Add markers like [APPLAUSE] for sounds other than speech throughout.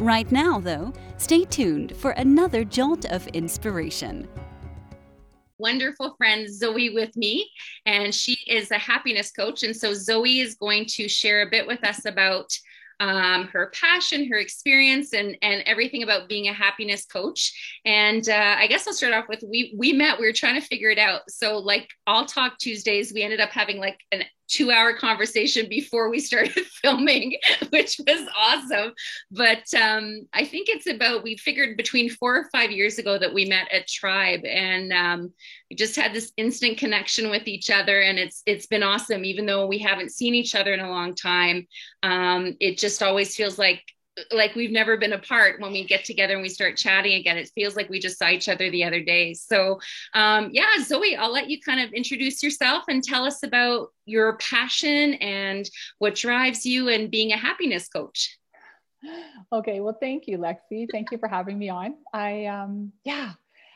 Right now, though, stay tuned for another jolt of inspiration. Wonderful friend Zoe with me, and she is a happiness coach. And so, Zoe is going to share a bit with us about um, her passion, her experience, and and everything about being a happiness coach. And uh, I guess I'll start off with we we met. We were trying to figure it out. So like all talk Tuesdays, we ended up having like an two hour conversation before we started [LAUGHS] filming, which was awesome. But um, I think it's about, we figured between four or five years ago that we met at Tribe and um, we just had this instant connection with each other. And it's, it's been awesome, even though we haven't seen each other in a long time. Um, it just always feels like like we've never been apart when we get together and we start chatting again it feels like we just saw each other the other day so um, yeah zoe i'll let you kind of introduce yourself and tell us about your passion and what drives you and being a happiness coach okay well thank you lexi thank you for having me on i um yeah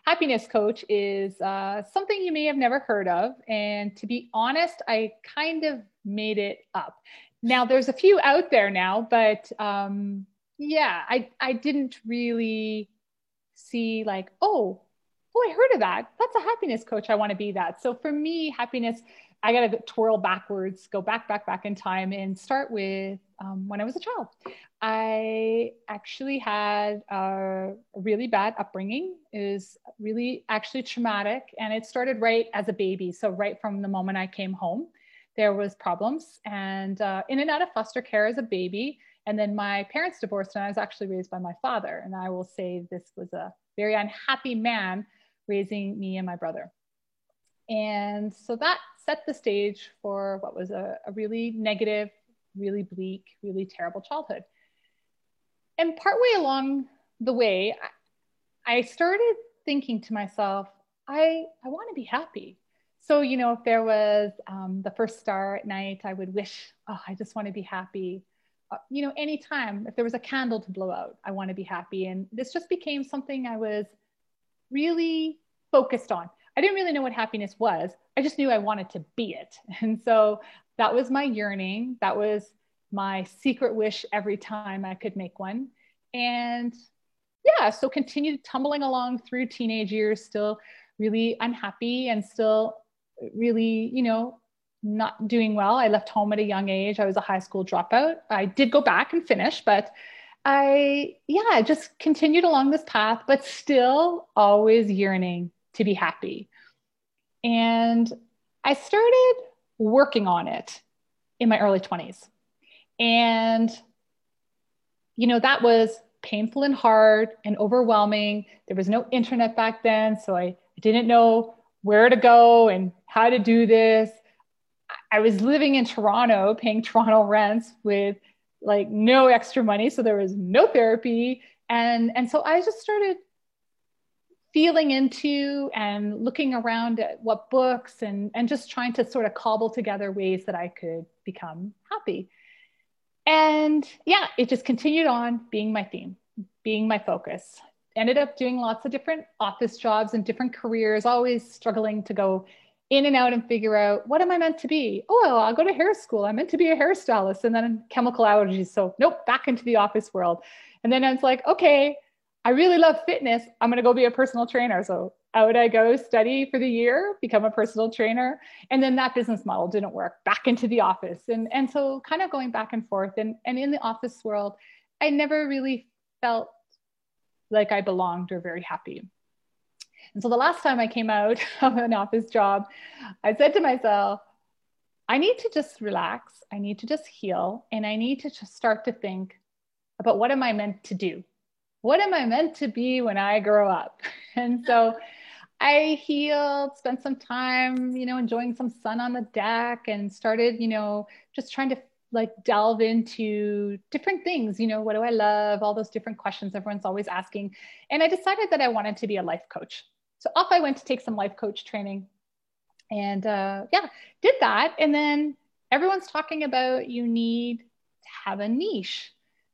happiness coach is uh, something you may have never heard of and to be honest i kind of made it up now there's a few out there now, but um, yeah, I I didn't really see like oh oh I heard of that. That's a happiness coach. I want to be that. So for me, happiness. I got to twirl backwards, go back, back, back in time, and start with um, when I was a child. I actually had a really bad upbringing. It was really actually traumatic, and it started right as a baby. So right from the moment I came home there was problems and uh, in and out of foster care as a baby and then my parents divorced and i was actually raised by my father and i will say this was a very unhappy man raising me and my brother and so that set the stage for what was a, a really negative really bleak really terrible childhood. And partway along the way i started thinking to myself i i want to be happy. So you know if there was um, the first star at night i would wish oh i just want to be happy. Uh, you know anytime if there was a candle to blow out i want to be happy. And this just became something i was really focused on. I didn't really know what happiness was. I just knew i wanted to be it. [LAUGHS] And so that was my yearning that was my secret wish every time i could make one and yeah so continued tumbling along through teenage years still really unhappy and still really, you know, not doing well. I left home at a young age. I was a high school dropout. I did go back and finish, but I, yeah, just continued along this path, but still always yearning to be happy. And I started working on it in my early 20s. And, you know, that was painful and hard and overwhelming. There was no internet back then. So I, didn't know where to go and how to do this. I was living in Toronto, paying [LAUGHS] Toronto rents with like no extra money. So there was no therapy. And, and so I just started feeling into and looking around at what books and, and just trying to sort of cobble together ways that I could become happy. And yeah, it just continued on being my theme, being my focus ended up doing lots of different office jobs and different careers, always struggling to go in and out and figure out what am I meant to be? Oh, well, I'll go to hair school. I'm meant to be a hairstylist and then chemical allergies. So, nope, back into the office world. And then I was like, okay, I really love fitness. I'm going to go be a personal trainer. So, out I go study for the year, become a personal trainer. And then that business model didn't work, back into the office. And, and so, kind of going back and forth. And, and in the office world, I never really felt like I belonged or very happy. And so the last time I came out [LAUGHS] of an office job, I said to myself, I need to just relax. I need to just heal. And I need to just start to think about what am I meant to do? What am I meant to be when I grow up? [LAUGHS] And so I healed, spent some time, you know, enjoying some sun on the deck and started, you know, just trying to like delve into different things you know what do i love all those different questions everyone's always asking and i decided that i wanted to be a life coach So off I went to take some life coach training. And uh, yeah, did that. And then everyone's talking about you need to have a niche.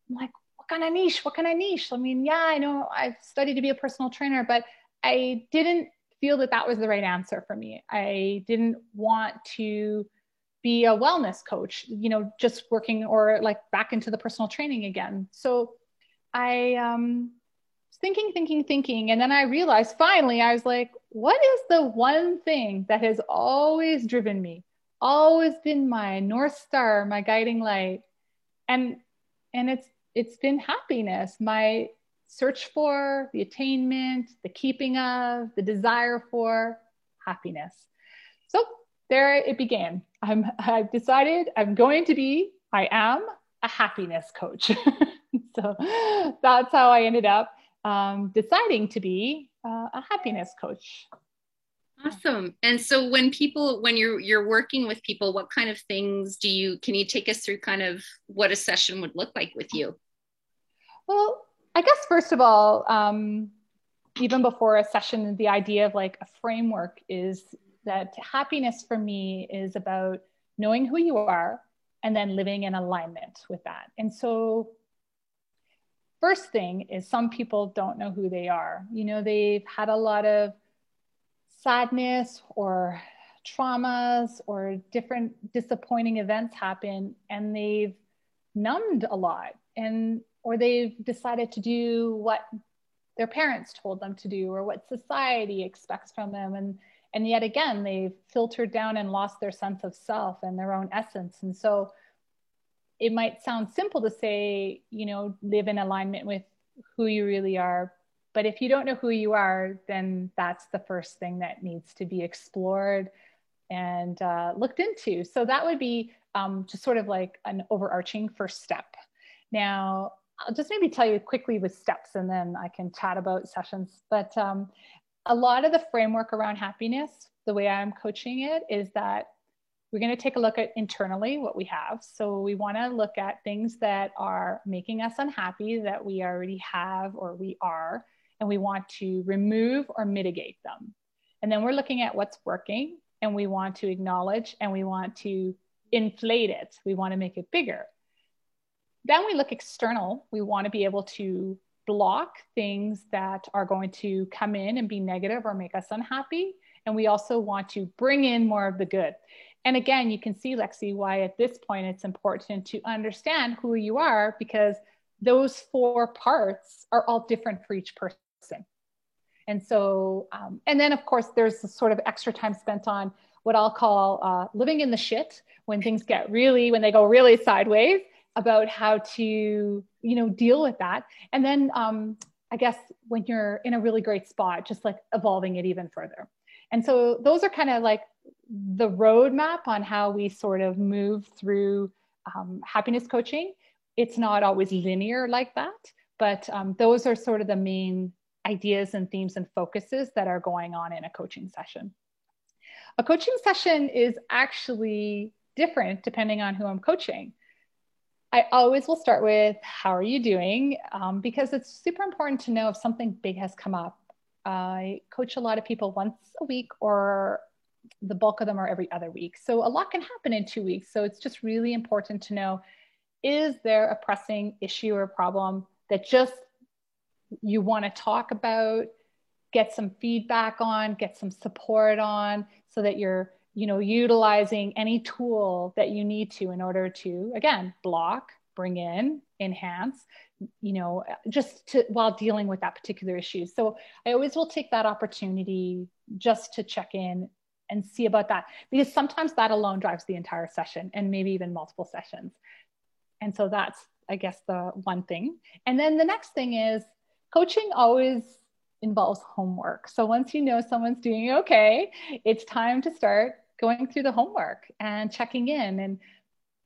I'm like, kind of niche? What kind of niche? I mean, yeah, I know I've studied to be a personal trainer, but I didn't feel that that was the right answer for me. I didn't want to be a wellness coach, you know, just working or like back into the personal training again. So I um thinking, thinking, thinking. And then I realized finally, I was like, what is the one thing that has always driven me, always been my North Star, my guiding light? And and it's it's been happiness, my search for, the attainment, the keeping of, the desire for happiness. So there it began. I'm I've decided I'm going to be, I am a happiness coach. [LAUGHS] so that's how I ended up um, deciding to be uh, a happiness coach. Awesome. And so when people when you're you're working with people, what kind of things do you can you take us through kind of what a session would look like with you? Well, I guess first of all, um, even before a session, the idea of like a framework is that happiness for me is about knowing who you are and then living in alignment with that. And so first thing is some people don't know who they are. You know, they've had a lot of sadness or traumas or different disappointing events happen and they've numbed a lot and or they've decided to do what their parents told them to do or what society expects from them and and yet again they've filtered down and lost their sense of self and their own essence and so it might sound simple to say, you know, live in alignment with who you really are. But if you don't know who you are, then that's the first thing that needs to be explored and uh, looked into. So that would be um, just sort of like an overarching first step. Now, I'll just maybe tell you quickly with steps and then I can chat about sessions. But um, a lot of the framework around happiness, the way I'm coaching it, is that we're going to take a look at internally what we have. So we want to look at things that are making us unhappy that we already have or we are, and we want to remove or mitigate them. And then we're looking at what's working and we want to acknowledge and we want to inflate it. We want to make it bigger. Then we look external. We want to be able to block things that are going to come in and be negative or make us unhappy. And we also want to bring in more of the good. And again, you can see, Lexi, why at this point it's important to understand who you are because those four parts are all different for each person. And so, um, and then of course, there's sort of extra time spent on what I'll call uh, living in the shit when things get really, when they go really sideways about how to, you know, deal with that. And then um, I guess when you're in a really great spot, just like evolving it even further. And so those are kind of like the roadmap on how we sort of move through um, happiness coaching. It's not always linear like that, but um, those are sort of the main ideas and themes and focuses that are going on in a coaching session. A coaching session is actually different depending on who I'm coaching. I always will start with, How are you doing? Um, because it's super important to know if something big has come up. I coach a lot of people once a week or the bulk of them are every other week. So a lot can happen in two weeks. So it's just really important to know is there a pressing issue or problem that just you want to talk about, get some feedback on, get some support on, so that you're you know utilizing any tool that you need to in order to again block bring in enhance you know just to while dealing with that particular issue. So i always will take that opportunity just to check in and see about that because sometimes that alone drives the entire session and maybe even multiple sessions. And so that's i guess the one thing. And then the next thing is coaching always involves homework. So once you know someone's doing okay it's time to start going through the homework and checking in. And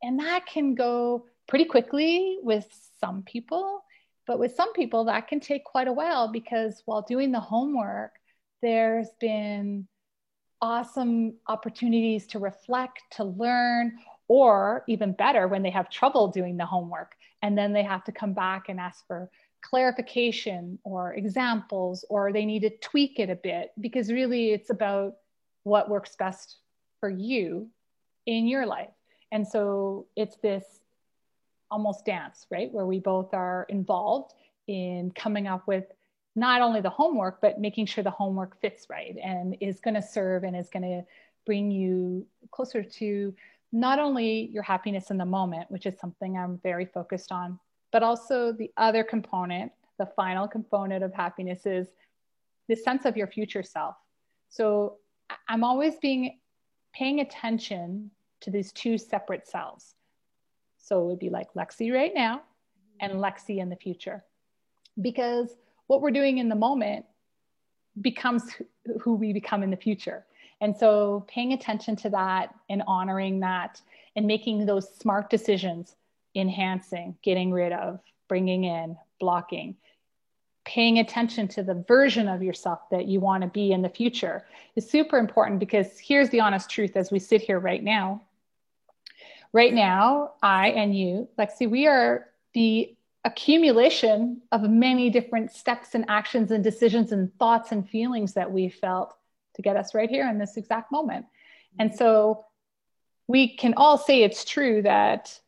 and that can go pretty quickly with some people but with some people that can take quite a while because while doing the homework there's been awesome opportunities to reflect, to learn, or even better, when they have trouble doing the homework and then they have to come back and ask for clarification or examples or they need to tweak it a bit because really it's about what works best for you in your life. And so it's this almost dance, right? Where we both are involved in coming up with not only the homework, but making sure the homework fits right and is going to serve and is going to bring you closer to not only your happiness in the moment, which is something I'm very focused on, but also the other component, the final component of happiness is the sense of your future self. So I'm always being paying attention to these two separate selves. So it would be like Lexi right now and mm-hmm. Lexi in the future. Because what we're doing in the moment becomes who we become in the future. And so paying attention to that and honoring that and making those smart decisions enhancing, getting rid of, bringing in, blocking, paying attention to the version of yourself that you want to be in the future is super important because here's the honest truth as we sit here right now. Right now, I and you, Lexi, we are the accumulation of many different steps and actions and decisions and thoughts and feelings that we felt to get us right here in this exact moment. And so we can all say it's true that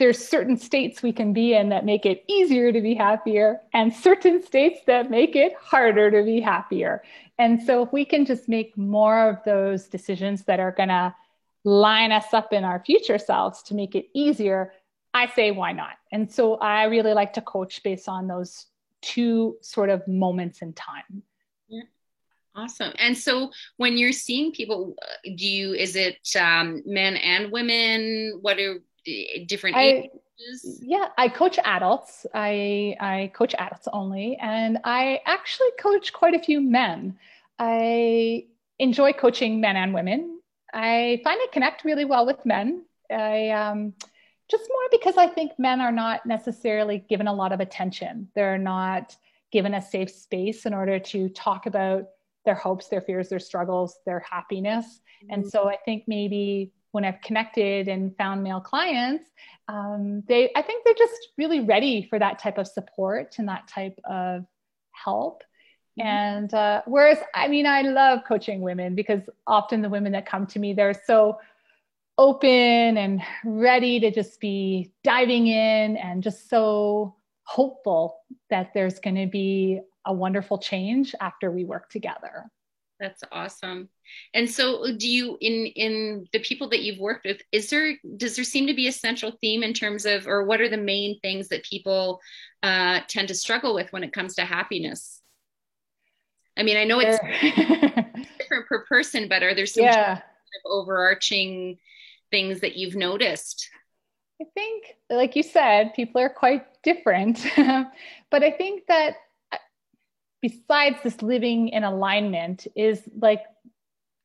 there's certain states we can be in that make it easier to be happier and certain states that make it harder to be happier. And so if we can just make more of those decisions that are going to line us up in our future selves to make it easier, I say why not? And so I really like to coach based on those two sort of moments in time. Awesome. And so when you're seeing people, do you, is it um, men and women? What are different I, ages? Yeah, I coach adults. I I coach adults only, and I actually coach quite a few men. I enjoy coaching men and women. I find I connect really well with men. I um, just more because I think men are not necessarily given a lot of attention. They're not given a safe space in order to talk about their hopes, their fears, their struggles, their happiness. Mm-hmm. And so I think maybe when I've connected and found male clients, um, they I think they're just really ready for that type of support and that type of help. Mm-hmm. And uh, whereas I mean I love coaching women because often the women that come to me they're so open and ready to just be diving in and just so hopeful that there's going to be a wonderful change after we work together. That's awesome. And so do you in in the people that you've worked with is there does there seem to be a central theme in terms of or what are the main things that people uh, tend to struggle with when it comes to happiness? I mean, I know it's [LAUGHS] different per person, but are there some yeah. kind of overarching things that you've noticed? I think, like you said, people are quite different. [LAUGHS] but I think that besides this living in alignment is like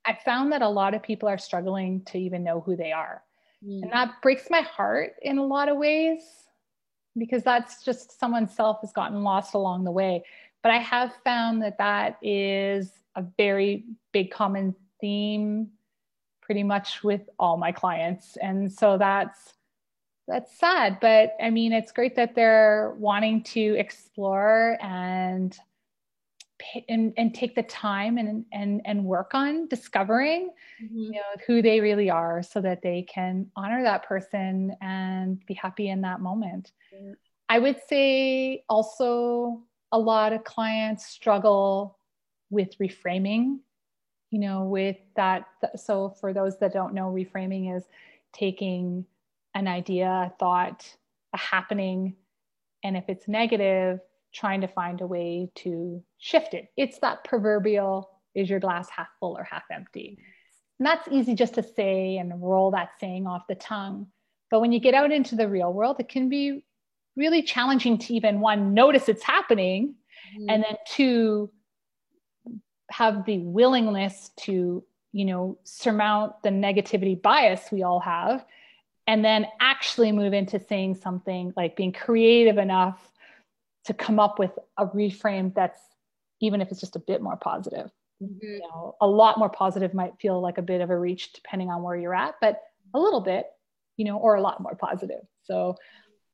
I found that a lot of people are struggling to even know who they are. Mm. And that breaks my heart in a lot of ways because that's just someone's self has gotten lost along the way. But I have found that that is a very big common theme pretty much with all my clients. And so that's that's sad, but I mean it's great that they're wanting to explore and and, and take the time and, and, and work on discovering mm-hmm. you know who they really are so that they can honor that person and be happy in that moment mm-hmm. i would say also a lot of clients struggle with reframing you know with that so for those that don't know reframing is taking an idea a thought a happening and if it's negative trying to find a way to shift it. It's that proverbial is your glass half full or half empty? And that's easy just to say and roll that saying off the tongue. But when you get out into the real world, it can be really challenging to even one, notice it's happening, mm-hmm. and then two, have the willingness to, you know, surmount the negativity bias we all have, and then actually move into saying something like being creative enough to come up with a reframe that's even if it's just a bit more positive. Mm-hmm. you know a lot more positive might feel like a bit of a reach depending on where you're at but a little bit you know or a lot more positive. So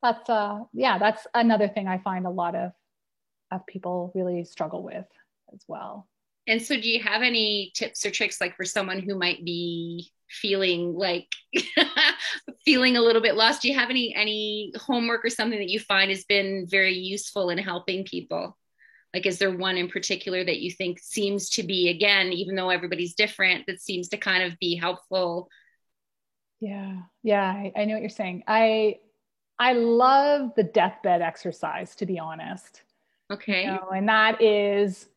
that's uh yeah that's another thing i find a lot of of people really struggle with as well. And so do you have any tips or tricks like for someone who might be feeling like [LAUGHS] feeling a little bit lost. Do you have any any homework or something that you find has been very useful in helping people? Like is there one in particular that you think seems to be again even though everybody's different that seems to kind of be helpful? Yeah. Yeah I, I know what you're saying. I i love the deathbed exercise to be honest. Okay. You know, and that is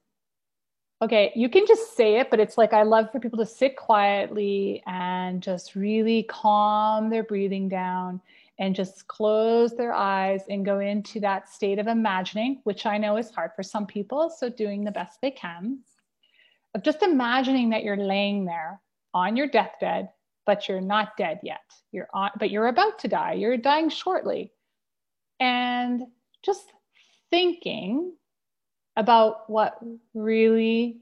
okay you can just say it but it's like i love for people to sit quietly and just really calm their breathing down and just close their eyes and go into that state of imagining, which I know is hard for some people. So, doing the best they can of just imagining that you're laying there on your deathbed, but you're not dead yet. You're on, but you're about to die. You're dying shortly. And just thinking about what really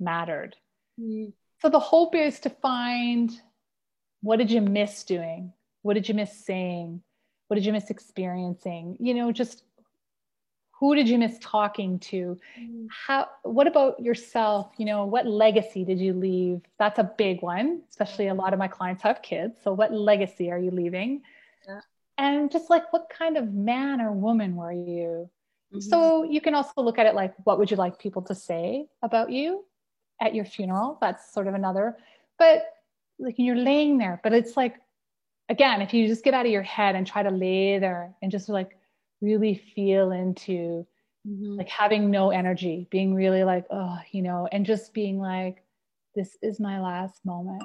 mattered. Mm-hmm. So, the hope is to find what did you miss doing? What did you miss saying? What did you miss experiencing? You know, just who did you miss talking to? Mm. How what about yourself? You know, what legacy did you leave? That's a big one, especially a lot of my clients have kids. So what legacy are you leaving? Yeah. And just like what kind of man or woman were you? Mm-hmm. So you can also look at it like what would you like people to say about you at your funeral? That's sort of another. But like you're laying there, but it's like again, if you just get out of your head and try to lay there and just like really feel into mm-hmm. like having no energy, being really like, oh, you know, and just being like, this is my last moment.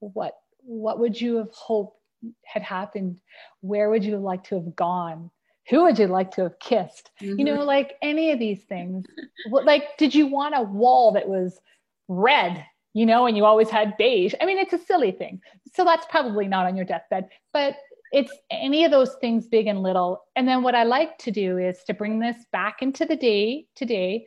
What what would you have hoped had happened? Where would you like to have gone? Who would you like to have kissed? Mm-hmm. You know, like any of these things. like, did you want a wall that was red you know, and you always had beige. I mean, it's a silly thing. So that's probably not on your deathbed, but it's any of those things, big and little. And then what I like to do is to bring this back into the day today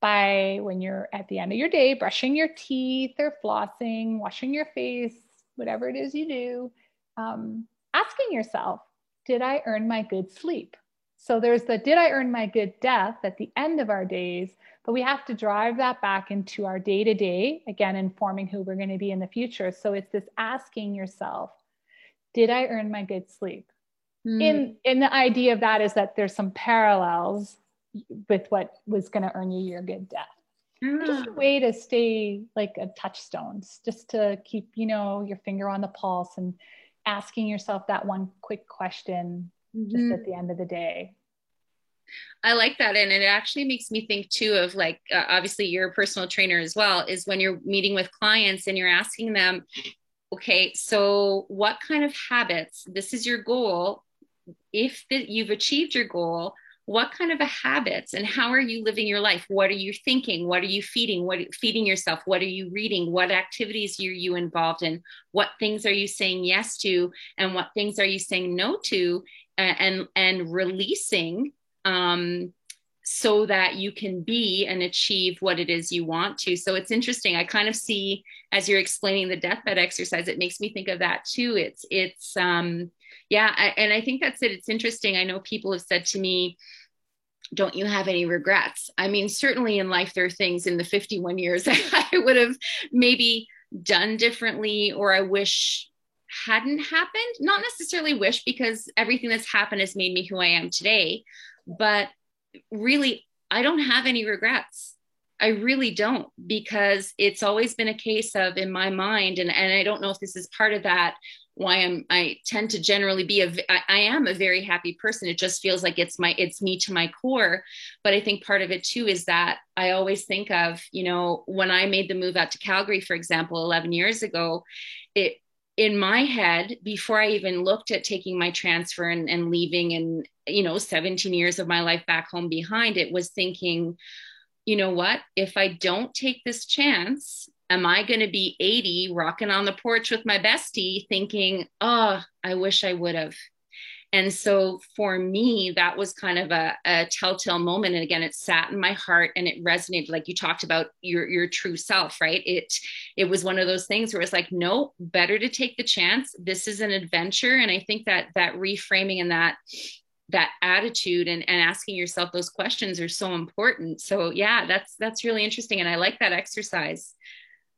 by when you're at the end of your day, brushing your teeth or flossing, washing your face, whatever it is you do, um, asking yourself, did I earn my good sleep? So there's the did I earn my good death at the end of our days, but we have to drive that back into our day to day, again, informing who we're going to be in the future. So it's this asking yourself, did I earn my good sleep? Mm. In, in the idea of that is that there's some parallels with what was going to earn you your good death. Mm. Just a way to stay like a touchstone, just to keep, you know, your finger on the pulse and asking yourself that one quick question mm-hmm. just at the end of the day. I like that. And it actually makes me think too of like, uh, obviously, you're a personal trainer as well, is when you're meeting with clients and you're asking them, okay, so what kind of habits, this is your goal. If the, you've achieved your goal, what kind of a habits and how are you living your life what are you thinking what are you feeding what feeding yourself what are you reading what activities are you involved in what things are you saying yes to and what things are you saying no to and and, releasing um, so that you can be and achieve what it is you want to. So it's interesting. I kind of see as you're explaining the deathbed exercise, it makes me think of that too. It's it's um yeah, I, and I think that's it. It's interesting. I know people have said to me, don't you have any regrets? I mean, certainly in life, there are things in the 51 years [LAUGHS] I would have maybe done differently, or I wish hadn't happened. Not necessarily wish, because everything that's happened has made me who I am today but really i don't have any regrets i really don't because it's always been a case of in my mind and, and i don't know if this is part of that why i'm i tend to generally be a I am a very happy person. It just feels like it's my it's me to my core. But i think part of it too is that i always think of you know when i made the move out to calgary for example 11 years ago it in my head before i even looked at taking my transfer and, and leaving and you know 17 years of my life back home behind it was thinking you know what? If i don't take this chance am i going to be 80 rocking on the porch with my bestie thinking oh i wish i would have And so for me, that was kind of a, a telltale moment. And again, it sat in my heart and it resonated. Like you talked about your your true self, right? It it was one of those things where it's like, no, better to take the chance. This is an adventure. And I think that that reframing and that that attitude and, and asking yourself those questions are so important so yeah that's that's really interesting and i like that exercise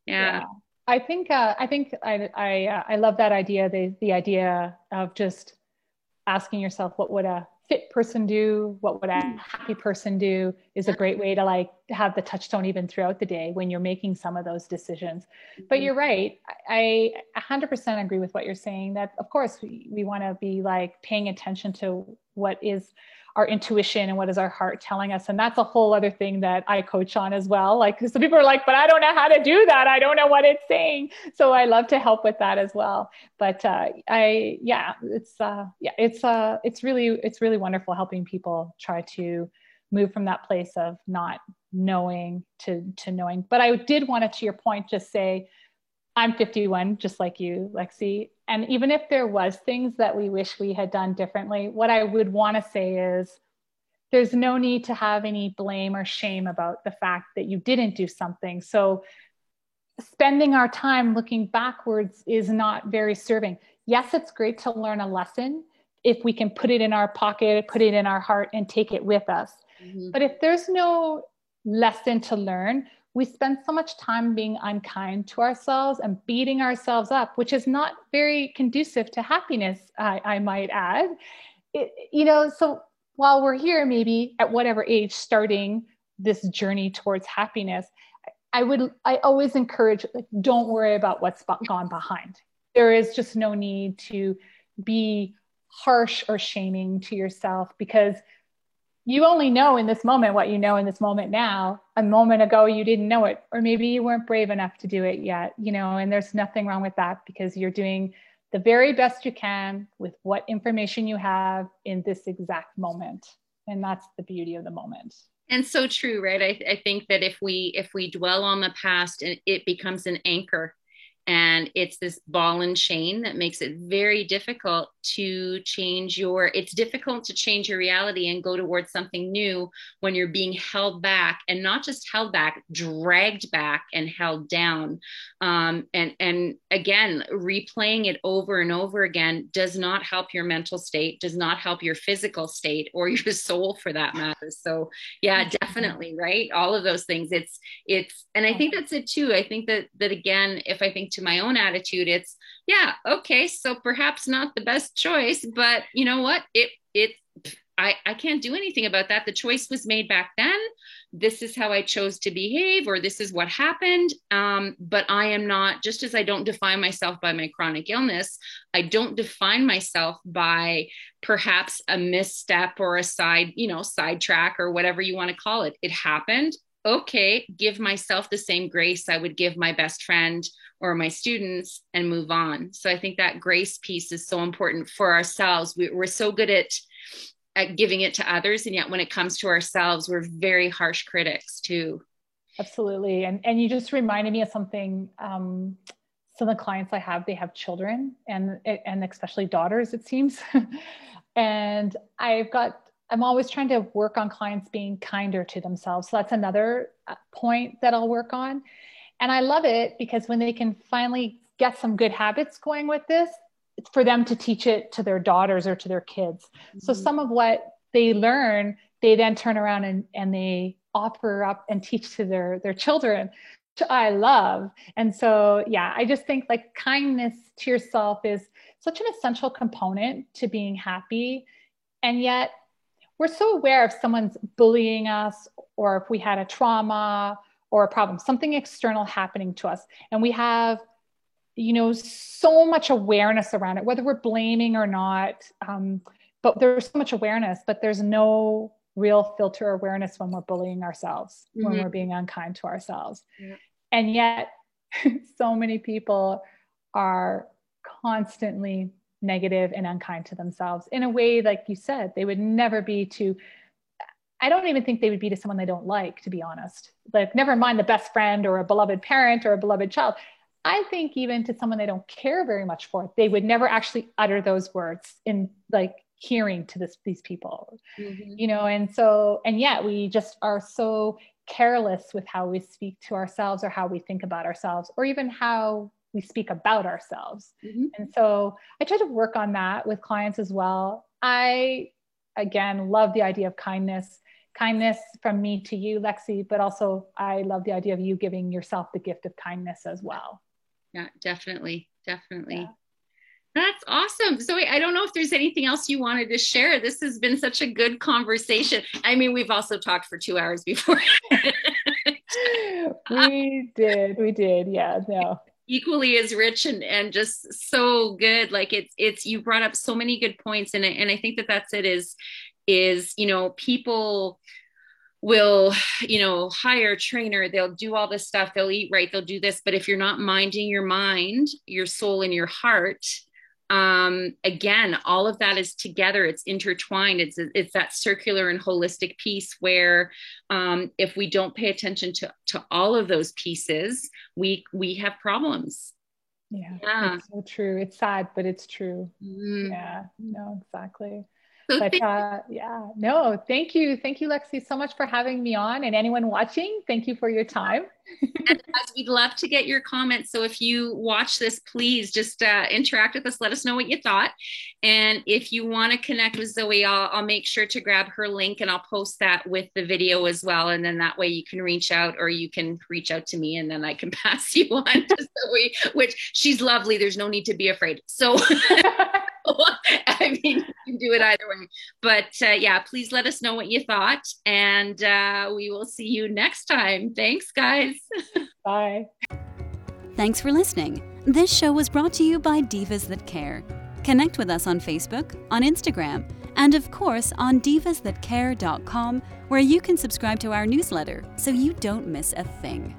yeah, yeah. i think uh, i think i I, uh, I love that idea the the idea of just asking yourself what would a fit person do what would a mm. happy person do is a great way to like have the touchstone even throughout the day when you're making some of those decisions but mm-hmm. you're right i 100% agree with what you're saying that of course we, we want to be like paying attention to what is our intuition and what is our heart telling us. And that's a whole other thing that i coach on as well. Like so people are like but i don't know how to do that. I don't know what it's saying. So i love to help with that as well. But uh, i yeah it's uh, yeah it's uh, it's really it's really wonderful helping people try to move from that place of not knowing to to knowing. But i did want to to your point just say i'm 51 just like you lexi. And even if there was things that we wish we had done differently what i would want to say is there's no need to have any blame or shame about the fact that you didn't do something. So spending our time looking backwards is not very serving. Yes it's great to learn a lesson if we can put it in our pocket put it in our heart and take it with us. Mm-hmm. but if there's no lesson to learn we spend so much time being unkind to ourselves and beating ourselves up, which is not very conducive to happiness, I, I might add. It, you know, so while we're here, maybe at whatever age, starting this journey towards happiness, I would, I always encourage, like, don't worry about what's gone behind. There is just no need to be harsh or shaming to yourself because you only know in this moment what you know in this moment now. A moment ago, you didn't know it, or maybe you weren't brave enough to do it yet, you know, and there's nothing wrong with that because you're doing the very best you can with what information you have in this exact moment. And that's the beauty of the moment. And so true right? I, I, think that if we if we dwell on the past and it becomes an anchor. And it's this ball and chain that makes it very difficult to change your it's difficult to change your reality and go towards something new when you're being held back and not just held back dragged back and held down. Um, and and again replaying it over and over again does not help your mental state does not help your physical state or [LAUGHS] your soul for that matter. So yeah definitely right? All of those things. It's it's and i think that's it too. I think that that again if i think to my own attitude it's yeah okay so perhaps not the best choice but you know what it it I, I can't do anything about that. The choice was made back then. This is how I chose to behave, or this is what happened. Um, but I am not, just as I don't define myself by my chronic illness, I don't define myself by perhaps a misstep or a side, you know, sidetrack or whatever you want to call it. It happened okay, give myself the same grace I would give my best friend or my students and move on. So I think that grace piece is so important for ourselves. We, are so good at at giving it to others, and yet when it comes to ourselves, we're very harsh critics too. Absolutely, and and you just reminded me of something. Um, some of the clients I have, they have children, and and especially daughters, it seems. [LAUGHS] and I've got I'm always trying to work on clients being kinder to themselves. So that's another uh, point that I'll work on. And I love it because when they can finally get some good habits going with this, it's for them to teach it to their daughters or to their kids. Mm-hmm. So some of what they learn, they then turn around and, and they offer up and teach to their, their children, which I love. And so, yeah, I just think like kindness to yourself is such an essential component to being happy. And yet, we're so aware if someone's bullying us or if we had a trauma or a problem, something external happening to us. And we have, you know, so much awareness around it, whether we're blaming or not. Um, but there's so much awareness, but there's no real filter awareness when we're bullying ourselves, mm-hmm. when we're being unkind to ourselves. Yeah. And yet, [LAUGHS] so many people are constantly negative and unkind to themselves in a way like you said they would never be to i don't even think they would be to someone they don't like to be honest. Like never mind the best friend or a beloved parent or a beloved child. I think even to someone they don't care very much for they would never actually utter those words in like hearing to this these people. Mm-hmm. you know and so and yet we just are so careless with how we speak to ourselves or how we think about ourselves or even how we speak about ourselves. Mm-hmm. and so i try to work on that with clients as well. I again love the idea of kindness kindness from me to you lexi but also i love the idea of you giving yourself the gift of kindness as well yeah definitely definitely yeah. That's awesome. So I don't know if there's anything else you wanted to share. This has been such a good conversation. I mean, we've also talked for two hours before. [LAUGHS] we did. We did. Yeah. No. Equally as rich and, and just so good. Like it's it's you brought up so many good points, and and I think that that's it. Is is you know people will you know hire a trainer they'll do all this stuff they'll eat right they'll do this but if you're not minding your mind your soul and your heart um, again, all of that is together. It's intertwined. It's it's that circular and holistic piece where um, if we don't pay attention to to all of those pieces, we we have problems. Yeah, yeah. it's so true. It's sad, but it's true. Mm. Yeah, no, exactly. So [LAUGHS] but uh, yeah, no, thank you. Thank you, Lexi, so much for having me on. And anyone watching, thank you for your time. [LAUGHS] and we'd love to get your comments. So if you watch this, please just uh, interact with us. Let us know what you thought. And if you want to connect with Zoe, I'll, I'll make sure to grab her link and I'll post that with the video as well. And then that way you can reach out or you can reach out to me and then I can [LAUGHS] pass you on to Zoe, which she's lovely. There's no need to be afraid. So. I mean, can do it either way. But uh, yeah, please let us know what you thought. And uh, we will see you next time. Thanks, guys. [LAUGHS] Bye. Thanks for listening. This show was brought to you by Divas That Care. Connect with us on Facebook, on Instagram, and of course on divasthatcare.com, where you can subscribe to our newsletter so you don't miss a thing.